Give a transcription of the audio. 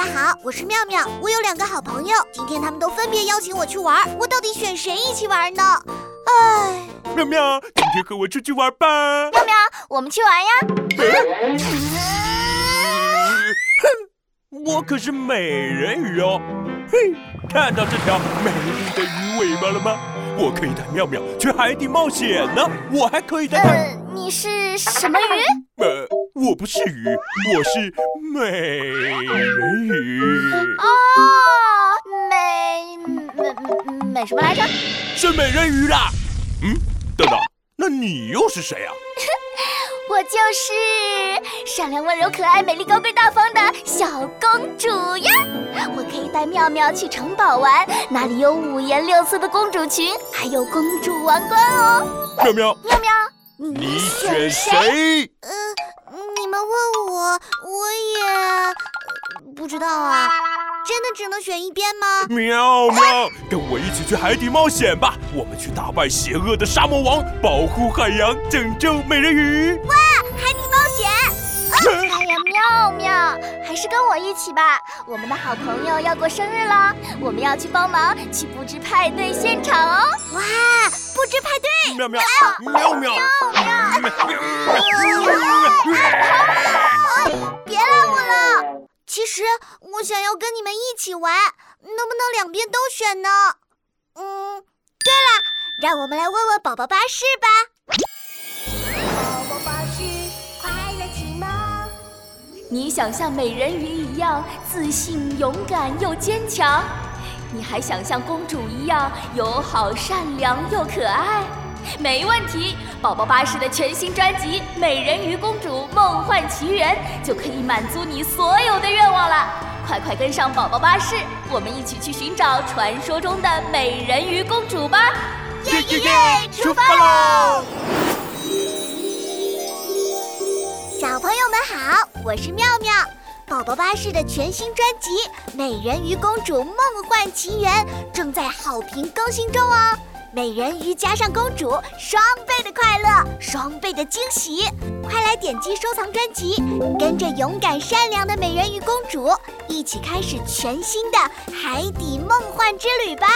家好，我是妙妙。我有两个好朋友，今天他们都分别邀请我去玩，我到底选谁一起玩呢？唉，妙妙，今天和我出去玩吧。妙妙，我们去玩呀。哼，我可是美人鱼哦。嘿，看到这条美丽的鱼尾巴了吗？我可以带妙妙去海底冒险呢。我还可以带呃，你是什么鱼？呃，我不是鱼，我是美人鱼。哦，美美美什么来着？是美人鱼啦。嗯，等等，那你又是谁啊？我就是善良、温柔、可爱、美丽、高贵、大方的小公主呀！我可以带妙妙去城堡玩，那里有五颜六色的公主裙，还有公主王冠哦。妙妙，妙妙，你选谁？呃，你们问我，我也呃不知道啊。真的只能选一边吗？妙妙，跟我一起去海底冒险吧！我们去打败邪恶的沙魔王，保护海洋，拯救美人鱼。哇，海底冒险！哎呀，妙妙，还是跟我一起吧。我们的好朋友要过生日了，我们要去帮忙去布置派对现场哦。哇，布置派对！喵喵喵喵喵喵，别拉我了！其实我想要跟你们一起玩，能不能两边都选呢？嗯，对了，让我们来问问宝宝巴士吧。宝宝巴士快乐启蒙。你想像美人鱼一样自信、勇敢又坚强？你还想像公主一样友好、善良又可爱？没问题，宝宝巴士的全新专辑《美人鱼公主梦幻奇缘》就可以满足你所有的愿望了。快快跟上宝宝巴士，我们一起去寻找传说中的美人鱼公主吧！耶耶耶！出发喽！小朋友们好，我是妙妙。宝宝巴士的全新专辑《美人鱼公主梦幻奇缘》正在好评更新中哦。美人鱼加上公主，双倍的快乐，双倍的惊喜！快来点击收藏专辑，跟着勇敢善良的美人鱼公主一起开始全新的海底梦幻之旅吧！